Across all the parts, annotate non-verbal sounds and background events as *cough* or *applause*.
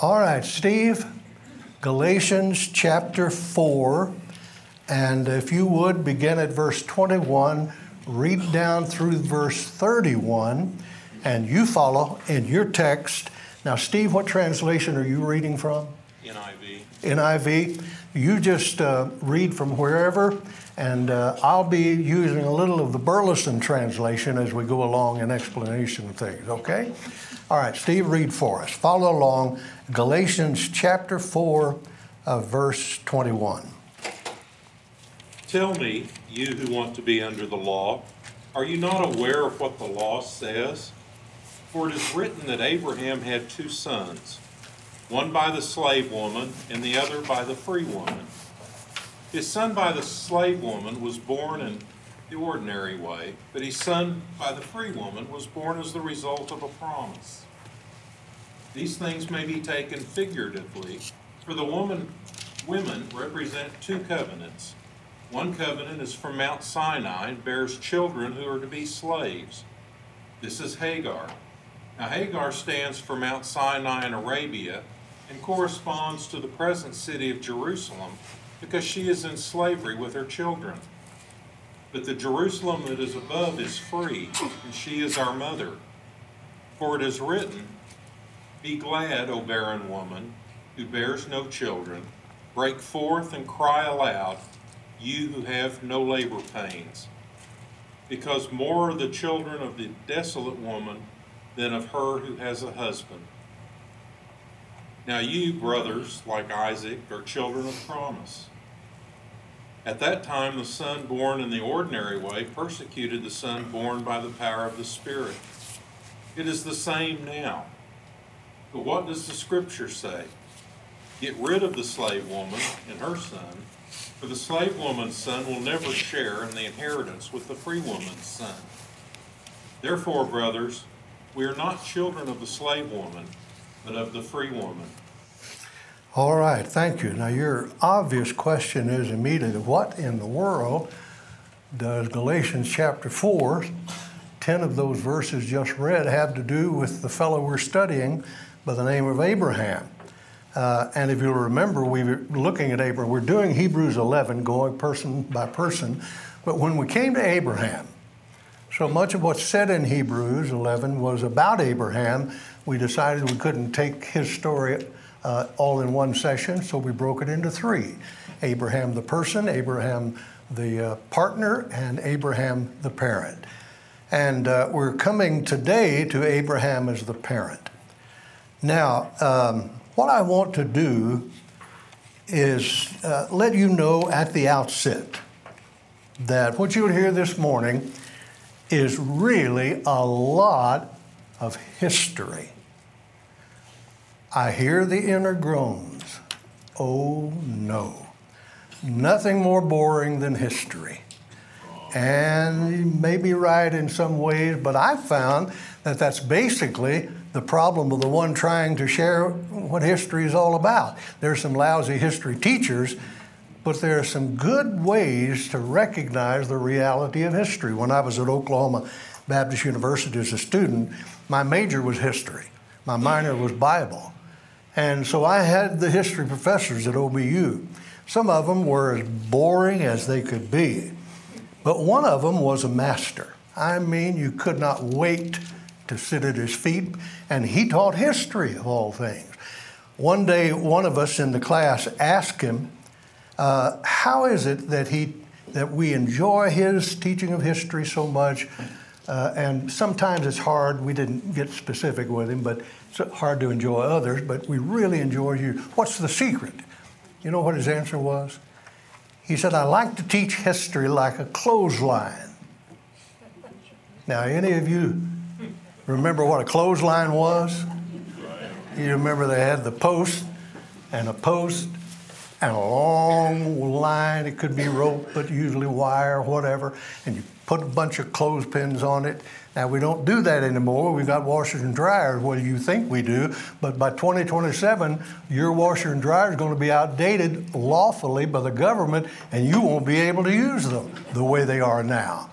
All right, Steve, Galatians chapter 4. And if you would begin at verse 21, read down through verse 31, and you follow in your text. Now, Steve, what translation are you reading from? NIV. NIV. You just uh, read from wherever, and uh, I'll be using a little of the Burleson translation as we go along in explanation of things, okay? All right, Steve, read for us. Follow along Galatians chapter 4, uh, verse 21. Tell me, you who want to be under the law, are you not aware of what the law says? For it is written that Abraham had two sons, one by the slave woman and the other by the free woman. His son by the slave woman was born in the ordinary way, but his son by the free woman was born as the result of a promise. These things may be taken figuratively, for the woman women represent two covenants. One covenant is from Mount Sinai and bears children who are to be slaves. This is Hagar. Now, Hagar stands for Mount Sinai in Arabia and corresponds to the present city of Jerusalem because she is in slavery with her children. But the Jerusalem that is above is free, and she is our mother. For it is written, Be glad, O barren woman, who bears no children. Break forth and cry aloud, you who have no labor pains. Because more are the children of the desolate woman than of her who has a husband. Now, you, brothers, like Isaac, are children of promise. At that time, the son born in the ordinary way persecuted the son born by the power of the Spirit. It is the same now. But what does the Scripture say? Get rid of the slave woman and her son, for the slave woman's son will never share in the inheritance with the free woman's son. Therefore, brothers, we are not children of the slave woman, but of the free woman. All right, thank you. Now, your obvious question is immediately what in the world does Galatians chapter 4, 10 of those verses just read, have to do with the fellow we're studying by the name of Abraham? Uh, and if you'll remember, we were looking at Abraham. We're doing Hebrews 11, going person by person. But when we came to Abraham, so much of what's said in Hebrews 11 was about Abraham. We decided we couldn't take his story uh, all in one session, so we broke it into three Abraham the person, Abraham the uh, partner, and Abraham the parent. And uh, we're coming today to Abraham as the parent. Now, um, what I want to do is uh, let you know at the outset that what you'll hear this morning is really a lot of history. I hear the inner groans. Oh no. Nothing more boring than history. And you may be right in some ways, but I've found that that's basically the problem of the one trying to share what history is all about. There's some lousy history teachers, but there are some good ways to recognize the reality of history. When I was at Oklahoma Baptist University as a student, my major was history, my minor was Bible. And so I had the history professors at OBU. Some of them were as boring as they could be, but one of them was a master. I mean, you could not wait to sit at his feet, and he taught history of all things. One day, one of us in the class asked him, uh, "How is it that he that we enjoy his teaching of history so much?" Uh, and sometimes it's hard. We didn't get specific with him, but it's hard to enjoy others. But we really enjoy you. What's the secret? You know what his answer was? He said, "I like to teach history like a clothesline." Now, any of you remember what a clothesline was? You remember they had the post and a post and a long line. It could be rope, but usually wire whatever. And you put a bunch of clothespins on it. Now, we don't do that anymore. We've got washers and dryers. What do you think we do? But by 2027, your washer and dryer is going to be outdated lawfully by the government, and you won't be able to use them the way they are now.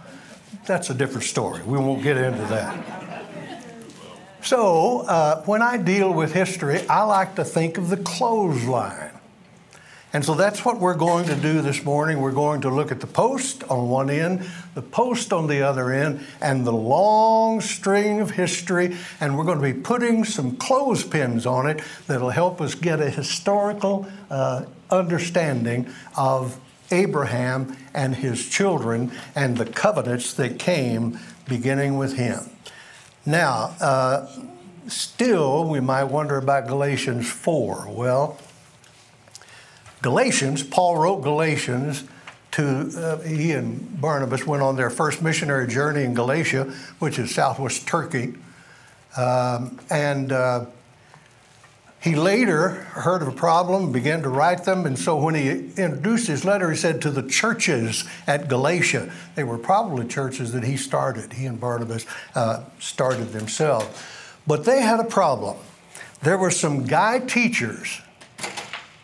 That's a different story. We won't get into that. So, uh, when I deal with history, I like to think of the clothesline. And so that's what we're going to do this morning. We're going to look at the post on one end, the post on the other end, and the long string of history. And we're going to be putting some clothespins on it that'll help us get a historical uh, understanding of Abraham and his children and the covenants that came beginning with him. Now, uh, still, we might wonder about Galatians 4. Well, Galatians, Paul wrote Galatians to, uh, he and Barnabas went on their first missionary journey in Galatia, which is southwest Turkey. Um, and uh, he later heard of a problem, began to write them, and so when he introduced his letter, he said to the churches at Galatia. They were probably churches that he started. He and Barnabas uh, started themselves. But they had a problem. There were some guy teachers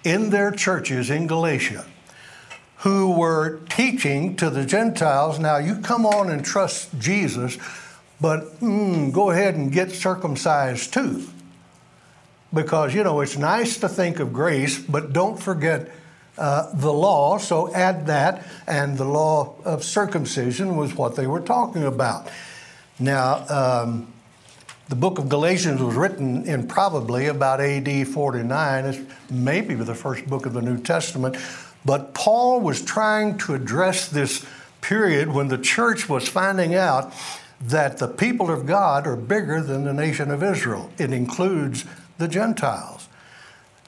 in their churches in Galatia who were teaching to the Gentiles now, you come on and trust Jesus, but mm, go ahead and get circumcised too. Because, you know, it's nice to think of grace, but don't forget uh, the law, so add that, and the law of circumcision was what they were talking about. Now, um, the book of Galatians was written in probably about AD 49. It's maybe the first book of the New Testament. But Paul was trying to address this period when the church was finding out that the people of God are bigger than the nation of Israel. It includes the Gentiles.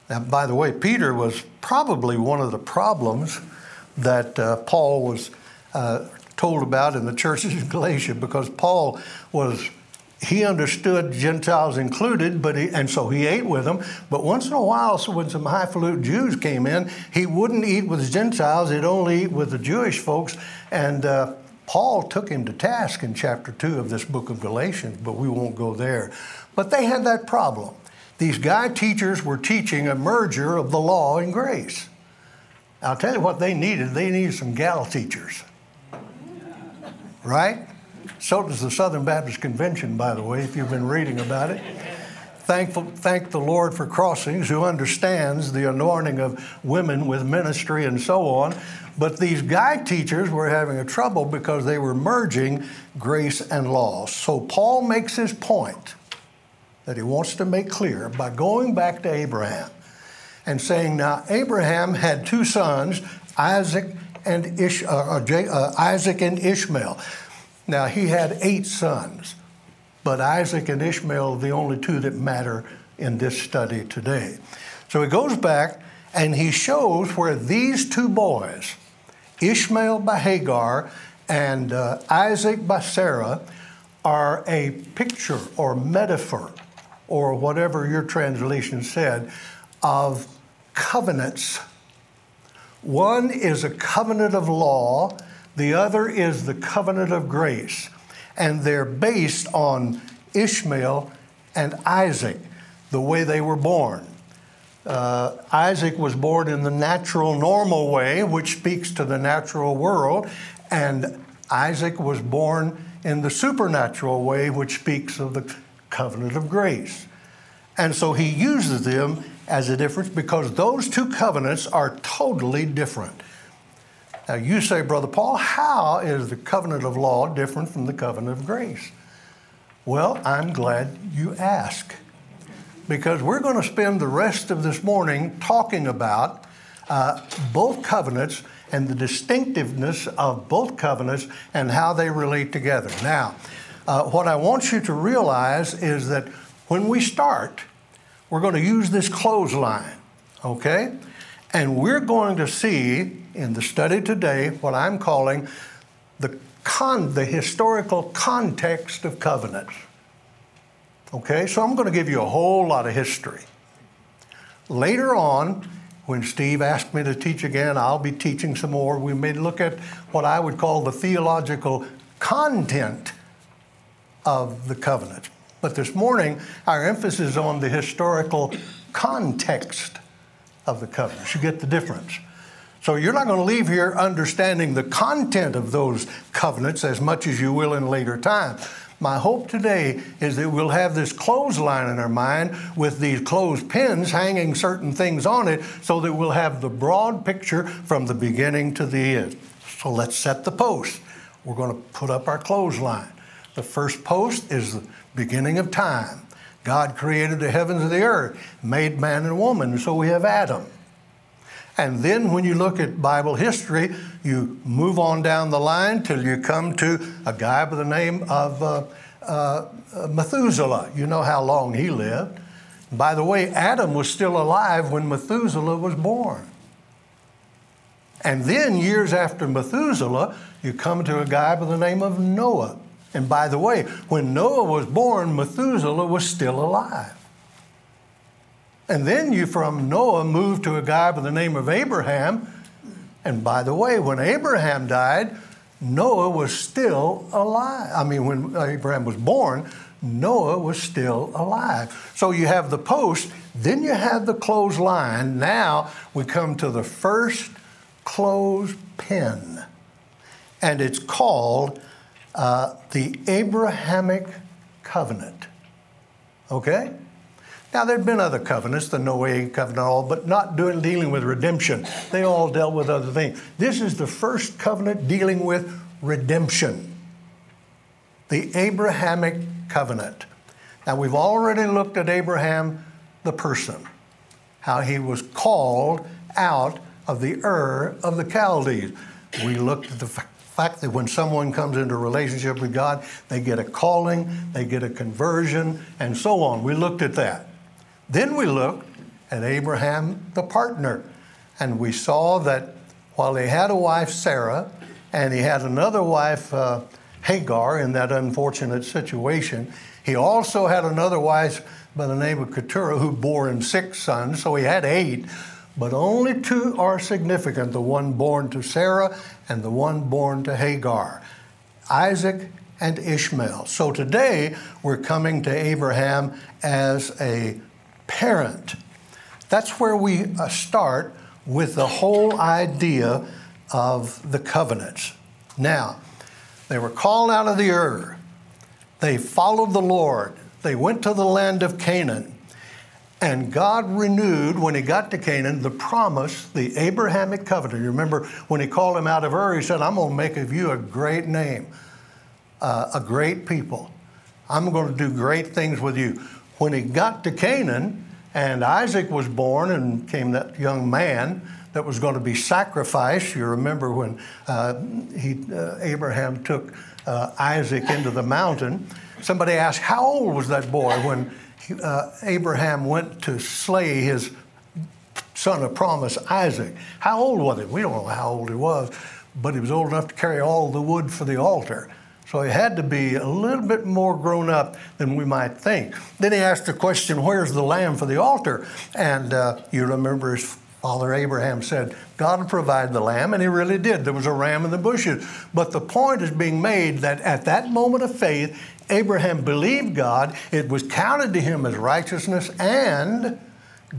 Now, by the way, Peter was probably one of the problems that uh, Paul was uh, told about in the churches in Galatia because Paul was he understood Gentiles included, but he, and so he ate with them. But once in a while, so when some highfalutin Jews came in, he wouldn't eat with the Gentiles; he'd only eat with the Jewish folks. And uh, Paul took him to task in chapter two of this book of Galatians, but we won't go there. But they had that problem. These guy teachers were teaching a merger of the law and grace. I'll tell you what they needed. They needed some gal teachers, right? So does the Southern Baptist Convention, by the way, if you've been reading about it. Thankful, thank the Lord for Crossings, who understands the anointing of women with ministry and so on. But these guy teachers were having a trouble because they were merging grace and law. So Paul makes his point that he wants to make clear by going back to Abraham and saying, Now, Abraham had two sons, Isaac and, Ish, uh, uh, uh Isaac and Ishmael. Now, he had eight sons, but Isaac and Ishmael are the only two that matter in this study today. So he goes back and he shows where these two boys, Ishmael by Hagar and uh, Isaac by Sarah, are a picture or metaphor, or whatever your translation said, of covenants. One is a covenant of law, the other is the covenant of grace. And they're based on Ishmael and Isaac, the way they were born. Uh, Isaac was born in the natural, normal way, which speaks to the natural world, and Isaac was born in the supernatural way, which speaks of the covenant of grace. And so he uses them as a difference because those two covenants are totally different. Now, you say, Brother Paul, how is the covenant of law different from the covenant of grace? Well, I'm glad you ask because we're going to spend the rest of this morning talking about uh, both covenants and the distinctiveness of both covenants and how they relate together. Now, uh, what I want you to realize is that when we start, we're going to use this clothesline, okay? And we're going to see in the study today what I'm calling the, con- the historical context of covenants. Okay, so I'm going to give you a whole lot of history. Later on, when Steve asked me to teach again, I'll be teaching some more. We may look at what I would call the theological content of the covenant. But this morning, our emphasis is on the historical context of the covenant. You get the difference. So you're not going to leave here understanding the content of those covenants as much as you will in later time. My hope today is that we'll have this clothesline in our mind with these clothespins hanging certain things on it so that we'll have the broad picture from the beginning to the end. So let's set the post. We're going to put up our clothesline. The first post is the beginning of time. God created the heavens and the earth, made man and woman, so we have Adam. And then when you look at Bible history, you move on down the line till you come to a guy by the name of uh, uh, Methuselah. You know how long he lived. By the way, Adam was still alive when Methuselah was born. And then, years after Methuselah, you come to a guy by the name of Noah. And by the way, when Noah was born, Methuselah was still alive. And then you from Noah move to a guy by the name of Abraham. And by the way, when Abraham died, Noah was still alive. I mean, when Abraham was born, Noah was still alive. So you have the post, then you have the clothesline. Now we come to the first clothespin, and it's called uh, the Abrahamic covenant. Okay? Now, there'd been other covenants, the Noahic covenant, all, but not doing, dealing with redemption. They all dealt with other things. This is the first covenant dealing with redemption, the Abrahamic covenant. Now, we've already looked at Abraham, the person, how he was called out of the Ur of the Chaldees. We looked at the fact that when someone comes into a relationship with God, they get a calling, they get a conversion, and so on. We looked at that. Then we looked at Abraham, the partner, and we saw that while he had a wife, Sarah, and he had another wife, uh, Hagar, in that unfortunate situation, he also had another wife by the name of Keturah who bore him six sons, so he had eight, but only two are significant the one born to Sarah and the one born to Hagar Isaac and Ishmael. So today we're coming to Abraham as a parent. That's where we uh, start with the whole idea of the covenants. Now, they were called out of the Ur. They followed the Lord. They went to the land of Canaan. And God renewed, when he got to Canaan, the promise, the Abrahamic covenant. You remember when he called him out of Ur, he said, I'm going to make of you a great name, uh, a great people. I'm going to do great things with you. When he got to Canaan and Isaac was born and came that young man that was going to be sacrificed, you remember when uh, he, uh, Abraham took uh, Isaac into the mountain. Somebody asked, How old was that boy when he, uh, Abraham went to slay his son of promise, Isaac? How old was he? We don't know how old he was, but he was old enough to carry all the wood for the altar. So he had to be a little bit more grown up than we might think. Then he asked the question, Where's the lamb for the altar? And uh, you remember his father Abraham said, God will provide the lamb, and he really did. There was a ram in the bushes. But the point is being made that at that moment of faith, Abraham believed God, it was counted to him as righteousness, and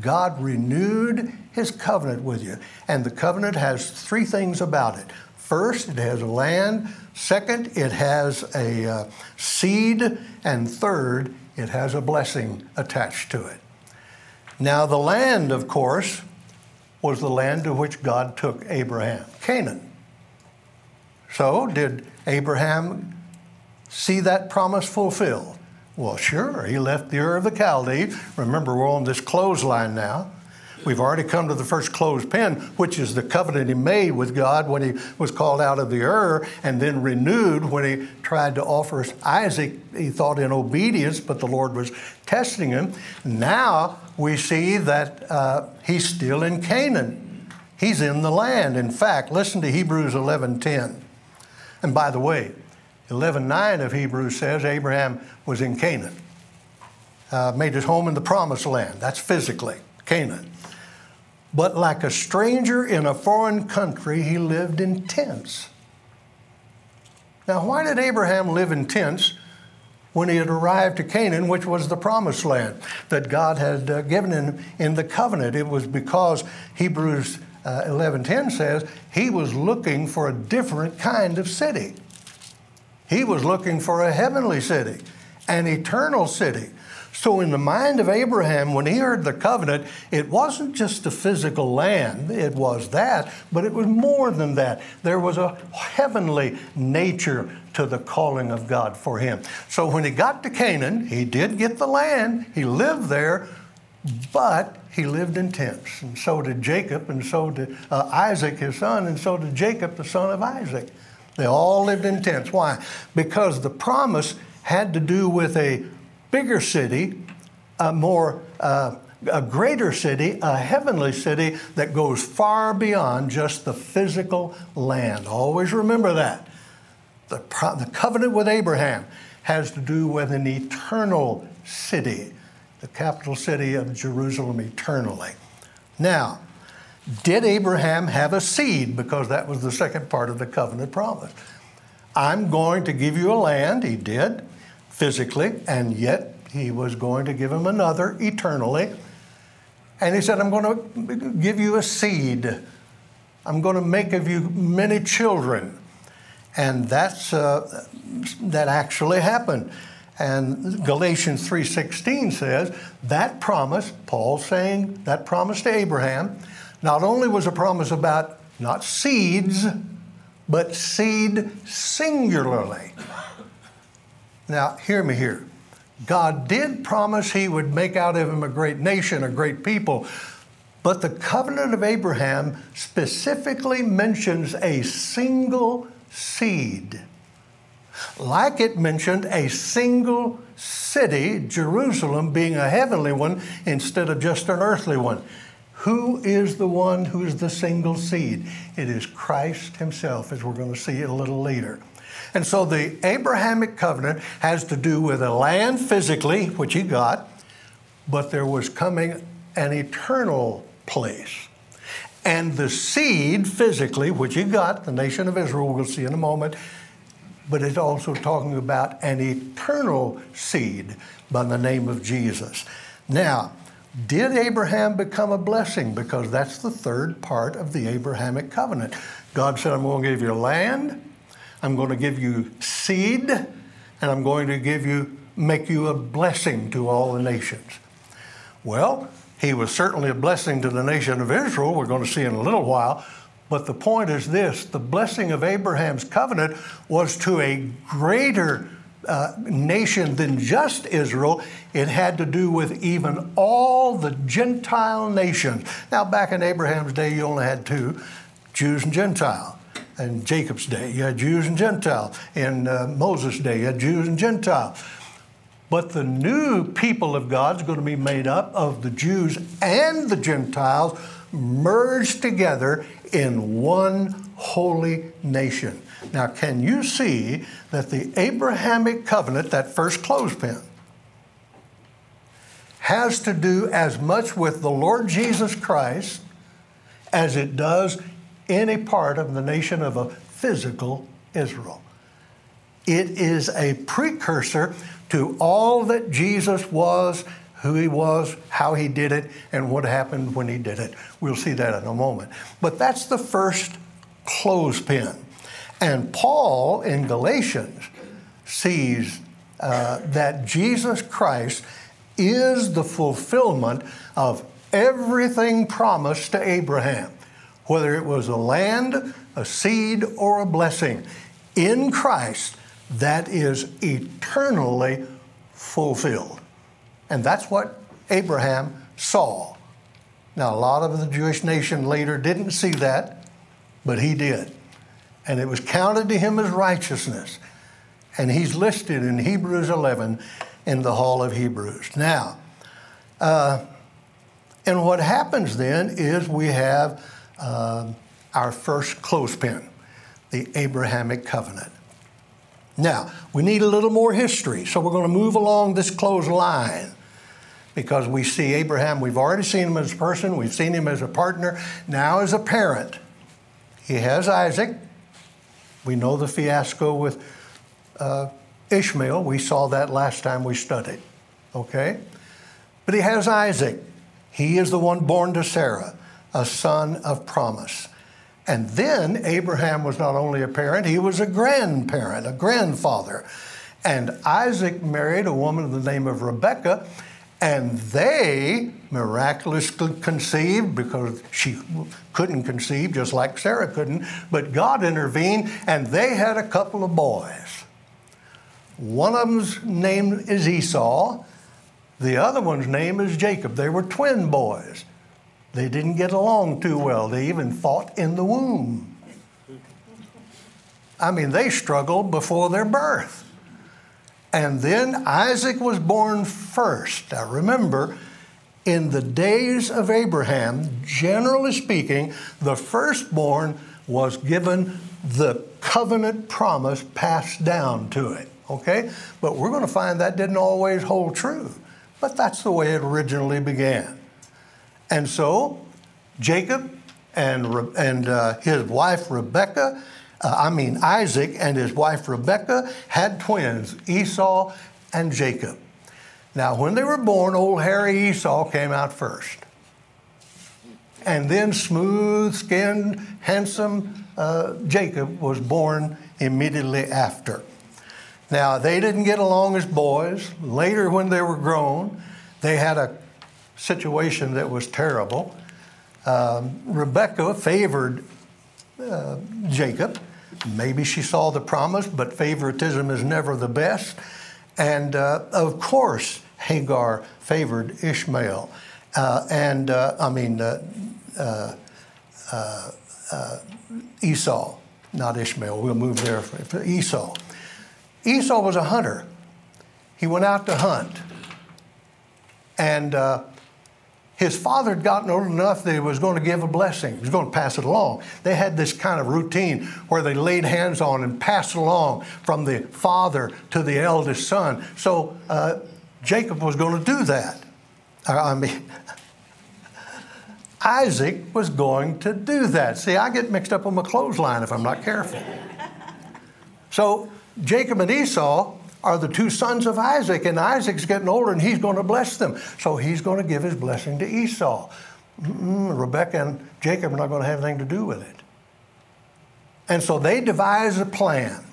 God renewed his covenant with you. And the covenant has three things about it. First, it has land. Second, it has a uh, seed. And third, it has a blessing attached to it. Now, the land, of course, was the land to which God took Abraham, Canaan. So, did Abraham see that promise fulfilled? Well, sure. He left the Ur of the Chaldees. Remember, we're on this clothesline now. We've already come to the first closed pen, which is the covenant he made with God when he was called out of the Ur and then renewed when he tried to offer Isaac, he thought in obedience, but the Lord was testing him. Now we see that uh, he's still in Canaan. He's in the land. In fact, listen to Hebrews 11:10. And by the way, 11:9 of Hebrews says Abraham was in Canaan, uh, made his home in the promised land. That's physically Canaan. But like a stranger in a foreign country, he lived in tents. Now, why did Abraham live in tents when he had arrived to Canaan, which was the promised land that God had uh, given him in the covenant? It was because Hebrews uh, 11:10 says he was looking for a different kind of city. He was looking for a heavenly city, an eternal city. So, in the mind of Abraham, when he heard the covenant, it wasn't just a physical land, it was that, but it was more than that. There was a heavenly nature to the calling of God for him. So, when he got to Canaan, he did get the land, he lived there, but he lived in tents, and so did Jacob, and so did uh, Isaac, his son, and so did Jacob, the son of Isaac. They all lived in tents. Why? Because the promise had to do with a bigger city, a more uh, a greater city, a heavenly city that goes far beyond just the physical land. Always remember that. The, the covenant with Abraham has to do with an eternal city, the capital city of Jerusalem eternally. Now, did Abraham have a seed? Because that was the second part of the covenant promise. I'm going to give you a land. He did physically, and yet he was going to give him another eternally. And he said, I'm going to give you a seed. I'm going to make of you many children. And that's, uh, that actually happened. And Galatians 3:16 says that promise, Paul saying that promise to Abraham, not only was a promise about not seeds, but seed singularly. Now, hear me here. God did promise he would make out of him a great nation, a great people. But the covenant of Abraham specifically mentions a single seed. Like it mentioned a single city, Jerusalem, being a heavenly one instead of just an earthly one. Who is the one who is the single seed? It is Christ Himself, as we're going to see a little later. And so the Abrahamic covenant has to do with a land physically, which he got, but there was coming an eternal place. And the seed physically, which he got, the nation of Israel, we'll see in a moment, but it's also talking about an eternal seed by the name of Jesus. Now, did Abraham become a blessing? Because that's the third part of the Abrahamic covenant. God said, I'm going to give you land, I'm going to give you seed, and I'm going to give you, make you a blessing to all the nations. Well, he was certainly a blessing to the nation of Israel, we're going to see in a little while. But the point is this the blessing of Abraham's covenant was to a greater uh, nation than just Israel. It had to do with even all the Gentile nations. Now, back in Abraham's day, you only had two Jews and Gentile in Jacob's day. You had Jews and Gentiles. In uh, Moses' day, you had Jews and Gentiles. But the new people of God is going to be made up of the Jews and the Gentiles merged together in one holy nation. Now, can you see that the Abrahamic covenant, that first clothespin, has to do as much with the Lord Jesus Christ as it does any part of the nation of a physical Israel. It is a precursor to all that Jesus was, who he was, how he did it, and what happened when he did it. We'll see that in a moment. But that's the first clothespin. And Paul in Galatians sees uh, that Jesus Christ is the fulfillment of everything promised to Abraham whether it was a land, a seed, or a blessing. In Christ, that is eternally fulfilled. And that's what Abraham saw. Now, a lot of the Jewish nation later didn't see that, but he did. And it was counted to him as righteousness. And he's listed in Hebrews 11 in the Hall of Hebrews. Now, uh, and what happens then is we have uh, our first clothespin, the Abrahamic covenant. Now, we need a little more history, so we're going to move along this clothesline because we see Abraham, we've already seen him as a person, we've seen him as a partner, now as a parent. He has Isaac. We know the fiasco with uh, Ishmael. We saw that last time we studied. Okay? But he has Isaac. He is the one born to Sarah a son of promise. And then Abraham was not only a parent, he was a grandparent, a grandfather. And Isaac married a woman of the name of Rebekah, and they miraculously conceived because she couldn't conceive, just like Sarah couldn't. But God intervened, and they had a couple of boys. One of them's name is Esau, the other one's name is Jacob. They were twin boys. They didn't get along too well. They even fought in the womb. I mean, they struggled before their birth. And then Isaac was born first. Now remember, in the days of Abraham, generally speaking, the firstborn was given the covenant promise passed down to it. Okay? But we're going to find that didn't always hold true. But that's the way it originally began. And so Jacob and, and uh, his wife Rebekah, uh, I mean Isaac and his wife Rebekah had twins, Esau and Jacob. Now, when they were born, old hairy Esau came out first. And then smooth skinned, handsome uh, Jacob was born immediately after. Now, they didn't get along as boys. Later, when they were grown, they had a situation that was terrible. Um, Rebecca favored uh, Jacob. Maybe she saw the promise, but favoritism is never the best. And uh, of course, Hagar favored Ishmael. Uh, and uh, I mean, uh, uh, Esau, not Ishmael. We'll move there for Esau. Esau was a hunter. He went out to hunt. And his father had gotten old enough that he was going to give a blessing. He was going to pass it along. They had this kind of routine where they laid hands on and passed along from the father to the eldest son. So uh, Jacob was going to do that. I mean, *laughs* Isaac was going to do that. See, I get mixed up on my clothesline if I'm not careful. So Jacob and Esau are the two sons of Isaac, and Isaac's getting older and he's going to bless them. So he's going to give his blessing to Esau. Mm-mm, Rebecca and Jacob are not going to have anything to do with it. And so they devise a plan.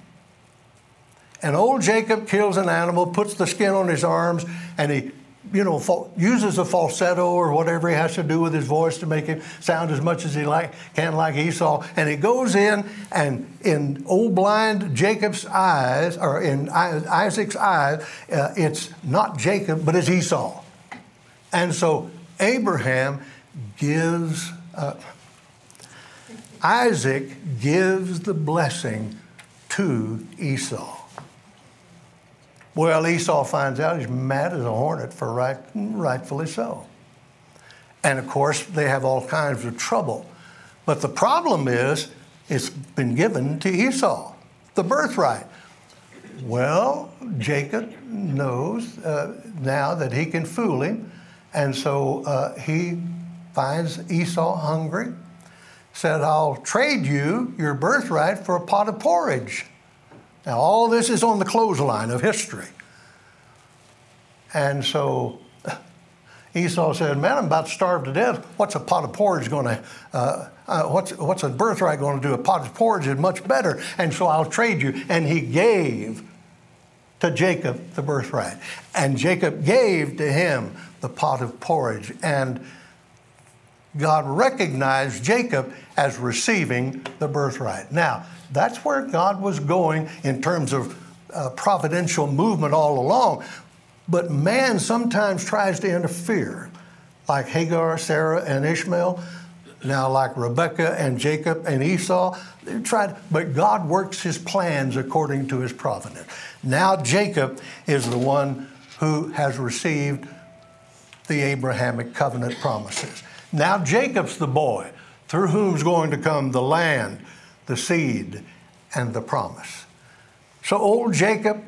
And old Jacob kills an animal, puts the skin on his arms, and he you know, uses a falsetto or whatever he has to do with his voice to make him sound as much as he like, can like Esau. And he goes in, and in old blind Jacob's eyes, or in Isaac's eyes, uh, it's not Jacob, but it's Esau. And so Abraham gives, uh, Isaac gives the blessing to Esau. Well, Esau finds out he's mad as a hornet for right, rightfully so. And of course, they have all kinds of trouble. But the problem is, it's been given to Esau, the birthright. Well, Jacob knows uh, now that he can fool him, and so uh, he finds Esau hungry, said, I'll trade you your birthright for a pot of porridge. Now, all this is on the clothesline of history. And so *laughs* Esau said, Man, I'm about to starve to death. What's a pot of porridge going to, uh, uh, what's, what's a birthright going to do? A pot of porridge is much better. And so I'll trade you. And he gave to Jacob the birthright. And Jacob gave to him the pot of porridge. And God recognized Jacob as receiving the birthright. Now, that's where God was going in terms of uh, providential movement all along. But man sometimes tries to interfere, like Hagar, Sarah, and Ishmael. Now, like Rebekah and Jacob and Esau, they tried, but God works his plans according to his providence. Now, Jacob is the one who has received the Abrahamic covenant promises. Now, Jacob's the boy through whom's going to come the land, the seed, and the promise. So, old Jacob,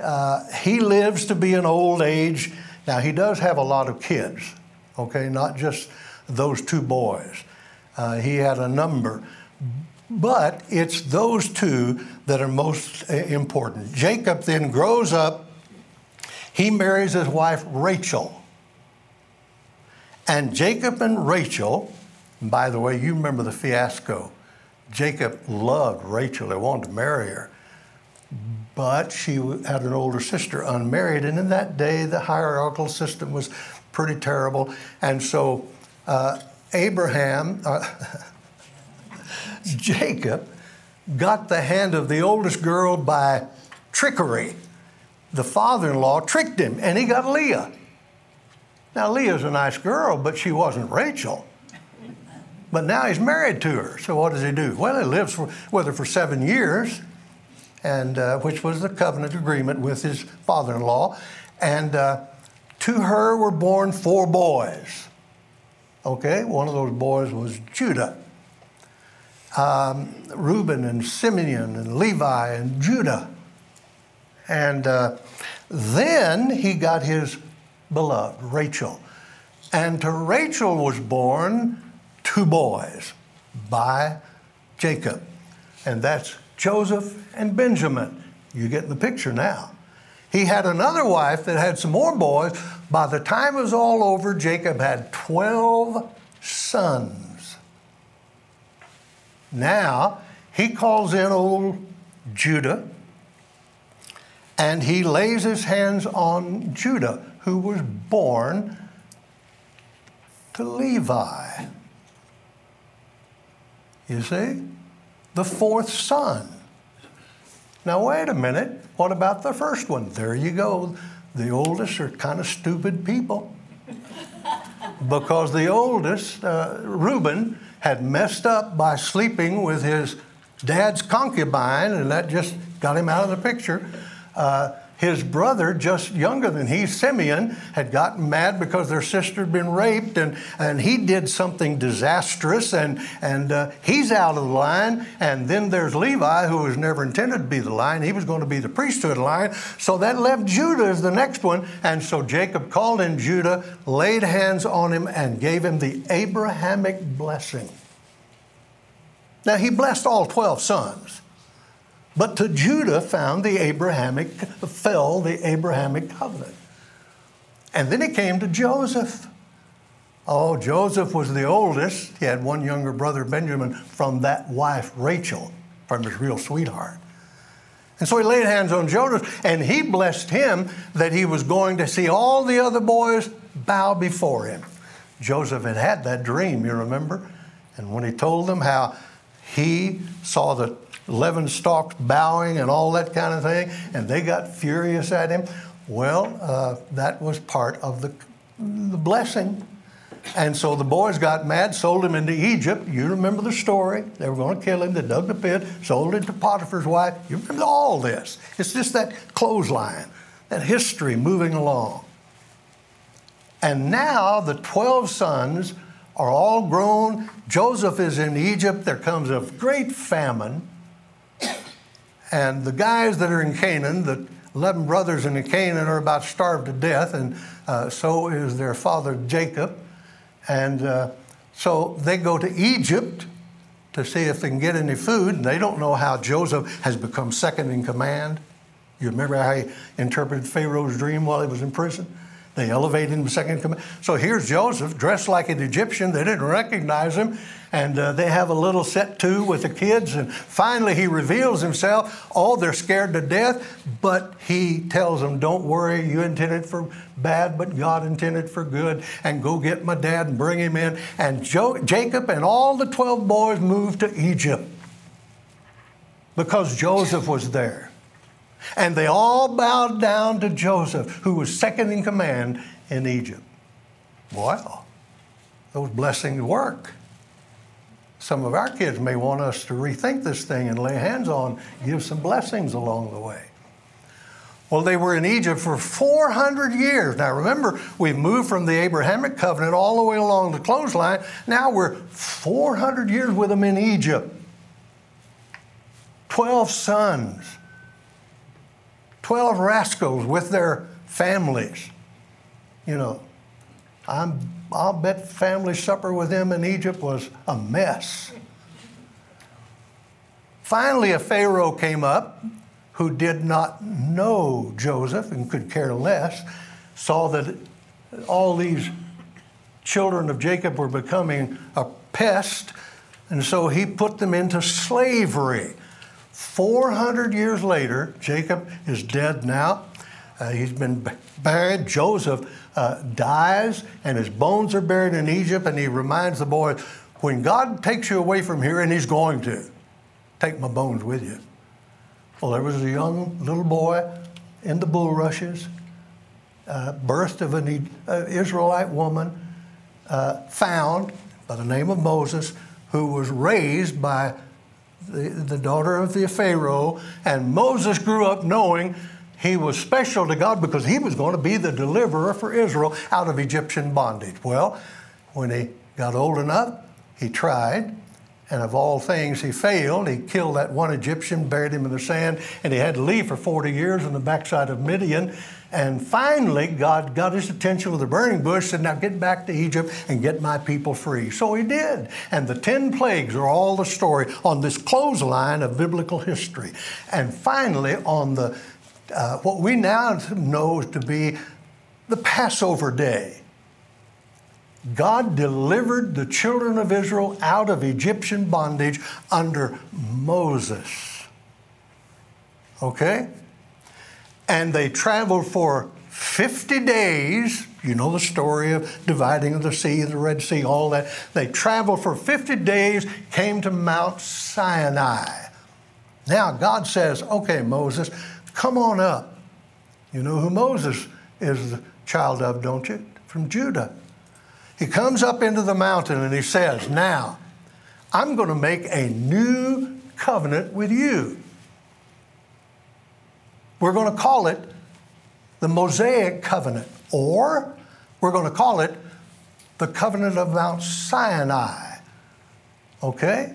uh, he lives to be an old age. Now, he does have a lot of kids, okay, not just those two boys. Uh, he had a number. But it's those two that are most uh, important. Jacob then grows up, he marries his wife Rachel. And Jacob and Rachel, by the way, you remember the fiasco Jacob loved Rachel. He wanted to marry her. But she had an older sister unmarried. And in that day, the hierarchical system was pretty terrible. And so uh, Abraham, uh, *laughs* Jacob, got the hand of the oldest girl by trickery. The father in law tricked him, and he got Leah. Now, Leah's a nice girl, but she wasn't Rachel. But now he's married to her. So what does he do? Well, he lives for, with her for seven years, and uh, which was the covenant agreement with his father-in-law. And uh, to her were born four boys. Okay, one of those boys was Judah. Um, Reuben and Simeon and Levi and Judah. And uh, then he got his beloved, Rachel. And to Rachel was born two boys by Jacob, and that's Joseph and Benjamin. You get the picture now. He had another wife that had some more boys. By the time it was all over, Jacob had 12 sons. Now, he calls in old Judah and he lays his hands on Judah, who was born to Levi. You see? The fourth son. Now, wait a minute. What about the first one? There you go. The oldest are kind of stupid people. because the oldest, uh, Reuben, had messed up by sleeping with his dad's concubine, and that just got him out of the picture. Uh, his brother, just younger than he, Simeon, had gotten mad because their sister had been raped, and, and he did something disastrous, and, and uh, he's out of the line. And then there's Levi, who was never intended to be the line. He was going to be the priesthood line. So that left Judah as the next one. And so Jacob called in Judah, laid hands on him, and gave him the Abrahamic blessing. Now, he blessed all 12 sons. But to Judah found the Abrahamic, fell the Abrahamic covenant. And then it came to Joseph. Oh, Joseph was the oldest. He had one younger brother, Benjamin, from that wife, Rachel, from his real sweetheart. And so he laid hands on Joseph, and he blessed him that he was going to see all the other boys bow before him. Joseph had had that dream, you remember? And when he told them how he saw the 11 stalks bowing and all that kind of thing, and they got furious at him. Well, uh, that was part of the, the blessing. And so the boys got mad, sold him into Egypt. You remember the story. They were going to kill him. They dug the pit, sold him to Potiphar's wife. You remember all this. It's just that clothesline, that history moving along. And now the 12 sons are all grown. Joseph is in Egypt. There comes a great famine. And the guys that are in Canaan, the 11 brothers in Canaan, are about starved to death, and uh, so is their father Jacob. And uh, so they go to Egypt to see if they can get any food, and they don't know how Joseph has become second in command. You remember how he interpreted Pharaoh's dream while he was in prison? They elevated him to second command. So here's Joseph dressed like an Egyptian. They didn't recognize him. And uh, they have a little set to with the kids. And finally, he reveals himself. Oh, they're scared to death. But he tells them, Don't worry, you intended for bad, but God intended for good. And go get my dad and bring him in. And jo- Jacob and all the 12 boys moved to Egypt because Joseph was there. And they all bowed down to Joseph, who was second in command in Egypt. Wow, those blessings work. Some of our kids may want us to rethink this thing and lay hands on, give some blessings along the way. Well, they were in Egypt for 400 years. Now, remember, we've moved from the Abrahamic covenant all the way along the clothesline. Now we're 400 years with them in Egypt. 12 sons. 12 rascals with their families. You know, I'm, I'll bet family supper with them in Egypt was a mess. Finally, a Pharaoh came up who did not know Joseph and could care less, saw that all these children of Jacob were becoming a pest, And so he put them into slavery. 400 years later, Jacob is dead now. Uh, he's been buried. Joseph uh, dies, and his bones are buried in Egypt. And he reminds the boy, when God takes you away from here, and he's going to, take my bones with you. Well, there was a young little boy in the bulrushes, uh, birth of an uh, Israelite woman, uh, found by the name of Moses, who was raised by the, the daughter of the Pharaoh. And Moses grew up knowing he was special to God because he was going to be the deliverer for Israel out of Egyptian bondage. Well, when he got old enough, he tried, and of all things, he failed. He killed that one Egyptian, buried him in the sand, and he had to leave for 40 years on the backside of Midian. And finally, God got his attention with a burning bush, said, Now get back to Egypt and get my people free. So he did. And the 10 plagues are all the story on this clothesline of biblical history. And finally, on the uh, what we now know to be the Passover day. God delivered the children of Israel out of Egyptian bondage under Moses. Okay? And they traveled for 50 days. You know the story of dividing of the sea, the Red Sea, all that. They traveled for 50 days, came to Mount Sinai. Now, God says, okay, Moses, come on up. You know who Moses is the child of, don't you? From Judah. He comes up into the mountain and he says, Now, I'm going to make a new covenant with you. We're going to call it the Mosaic covenant, or we're going to call it the covenant of Mount Sinai. Okay?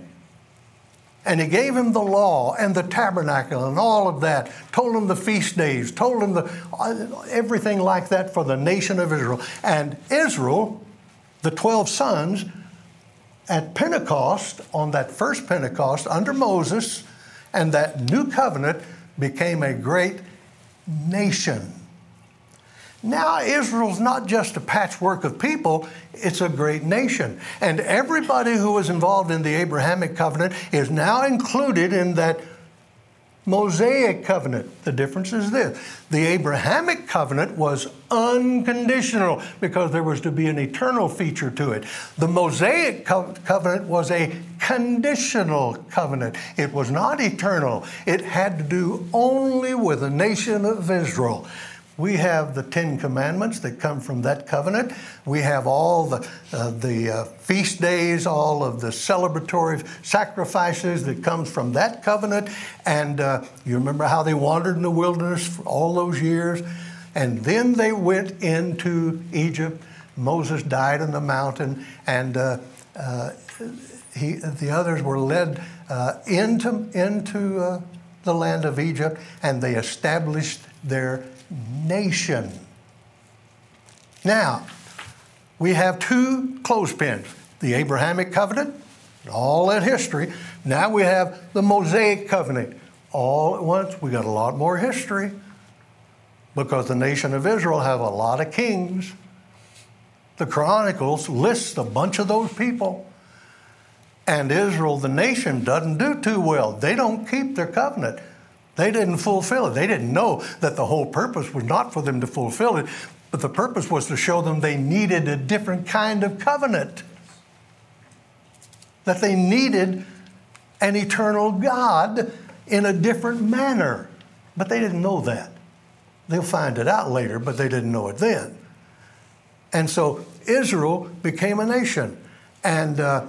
And he gave him the law and the tabernacle and all of that, told him the feast days, told him the, uh, everything like that for the nation of Israel. And Israel, the 12 sons, at Pentecost, on that first Pentecost under Moses, and that new covenant became a great nation. Now, Israel's not just a patchwork of people, it's a great nation. And everybody who was involved in the Abrahamic covenant is now included in that Mosaic covenant. The difference is this the Abrahamic covenant was unconditional because there was to be an eternal feature to it. The Mosaic co- covenant was a conditional covenant, it was not eternal, it had to do only with the nation of Israel. We have the Ten Commandments that come from that covenant. We have all the, uh, the uh, feast days, all of the celebratory sacrifices that comes from that covenant. And uh, you remember how they wandered in the wilderness for all those years. And then they went into Egypt. Moses died on the mountain, and uh, uh, he, the others were led uh, into, into the land of Egypt, and they established their nation. Now, we have two clothespins the Abrahamic covenant, all that history. Now we have the Mosaic covenant. All at once, we got a lot more history because the nation of Israel have a lot of kings. The Chronicles lists a bunch of those people. And Israel, the nation, doesn't do too well. They don't keep their covenant. They didn't fulfill it. They didn't know that the whole purpose was not for them to fulfill it, but the purpose was to show them they needed a different kind of covenant. That they needed an eternal God in a different manner. But they didn't know that. They'll find it out later, but they didn't know it then. And so Israel became a nation. And uh,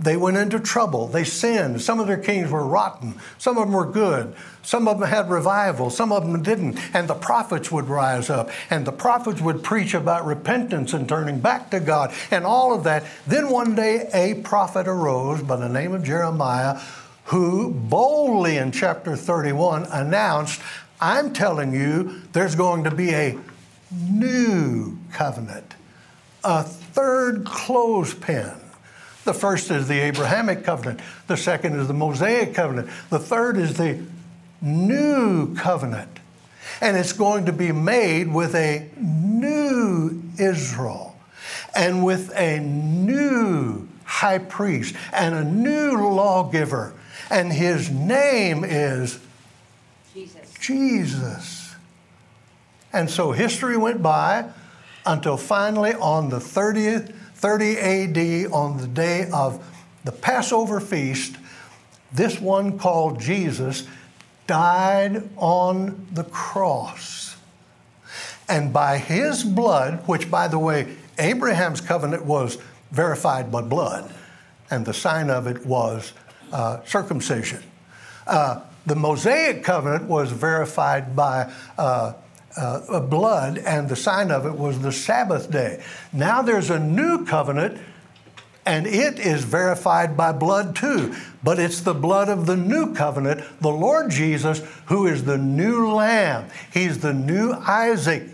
they went into trouble. They sinned. Some of their kings were rotten. Some of them were good. Some of them had revival. Some of them didn't. And the prophets would rise up. And the prophets would preach about repentance and turning back to God and all of that. Then one day a prophet arose by the name of Jeremiah who boldly in chapter 31 announced, I'm telling you, there's going to be a new covenant, a third clothespin the first is the Abrahamic covenant, the second is the Mosaic covenant, the third is the new covenant. And it's going to be made with a new Israel and with a new high priest and a new lawgiver, and his name is Jesus. Jesus. And so history went by until finally on the 30th, 30 AD, on the day of the Passover feast, this one called Jesus died on the cross. And by his blood, which by the way, Abraham's covenant was verified by blood, and the sign of it was uh, circumcision. Uh, the Mosaic covenant was verified by uh, uh, blood, and the sign of it was the Sabbath day. Now there's a new covenant, and it is verified by blood too. But it's the blood of the new covenant, the Lord Jesus, who is the new Lamb. He's the new Isaac.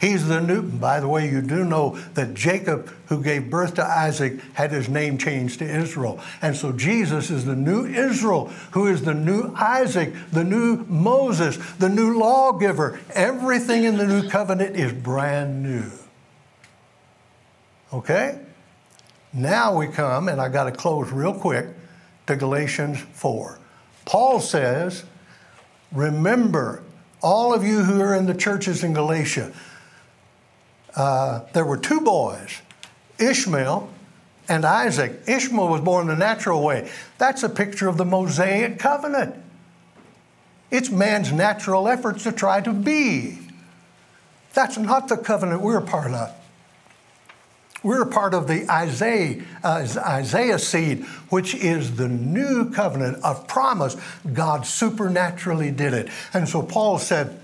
He's the new, by the way, you do know that Jacob, who gave birth to Isaac, had his name changed to Israel. And so Jesus is the new Israel, who is the new Isaac, the new Moses, the new lawgiver. Everything in the new covenant is brand new. Okay? Now we come, and I got to close real quick, to Galatians 4. Paul says, Remember, all of you who are in the churches in Galatia, uh, there were two boys, Ishmael and Isaac. Ishmael was born the natural way. That's a picture of the Mosaic covenant. It's man's natural efforts to try to be. That's not the covenant we're a part of. We're a part of the Isaiah, uh, Isaiah seed, which is the new covenant of promise. God supernaturally did it. And so Paul said,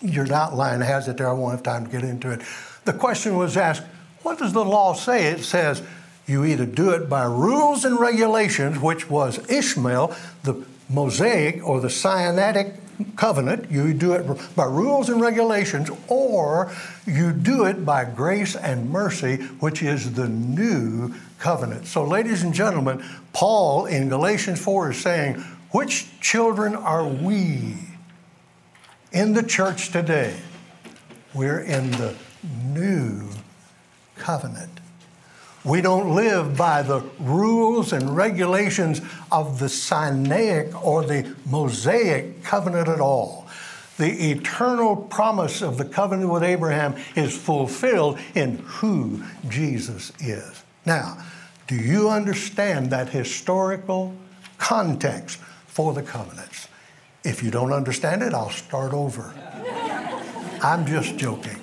your outline has it there. I won't have time to get into it. The question was asked, what does the law say? It says you either do it by rules and regulations, which was Ishmael, the Mosaic or the Sinaitic covenant, you do it by rules and regulations, or you do it by grace and mercy, which is the new covenant. So, ladies and gentlemen, Paul in Galatians 4 is saying, Which children are we? In the church today, we're in the new covenant. We don't live by the rules and regulations of the Sinaitic or the Mosaic covenant at all. The eternal promise of the covenant with Abraham is fulfilled in who Jesus is. Now, do you understand that historical context for the covenants? If you don't understand it, I'll start over. I'm just joking.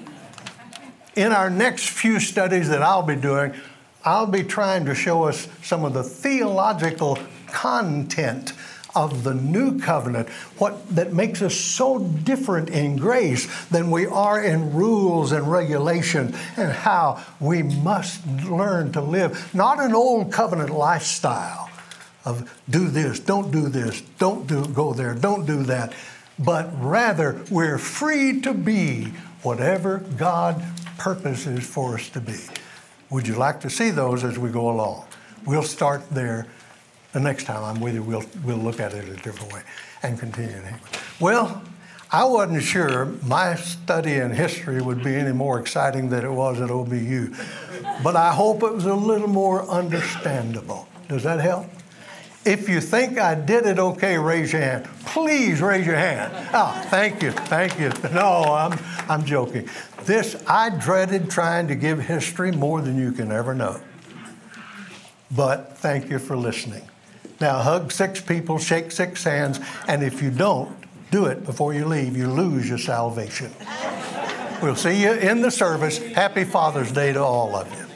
In our next few studies that I'll be doing, I'll be trying to show us some of the theological content of the new covenant, what that makes us so different in grace than we are in rules and regulations, and how we must learn to live not an old covenant lifestyle of do this, don't do this, don't do go there, don't do that, but rather we're free to be whatever God purposes for us to be. Would you like to see those as we go along? We'll start there the next time I'm with you. We'll we'll look at it a different way and continue. Well, I wasn't sure my study in history would be any more exciting than it was at OBU, but I hope it was a little more understandable. Does that help? If you think I did it okay, raise your hand. Please raise your hand. Oh, thank you, thank you. No, I'm, I'm joking. This, I dreaded trying to give history more than you can ever know. But thank you for listening. Now, hug six people, shake six hands, and if you don't do it before you leave, you lose your salvation. We'll see you in the service. Happy Father's Day to all of you.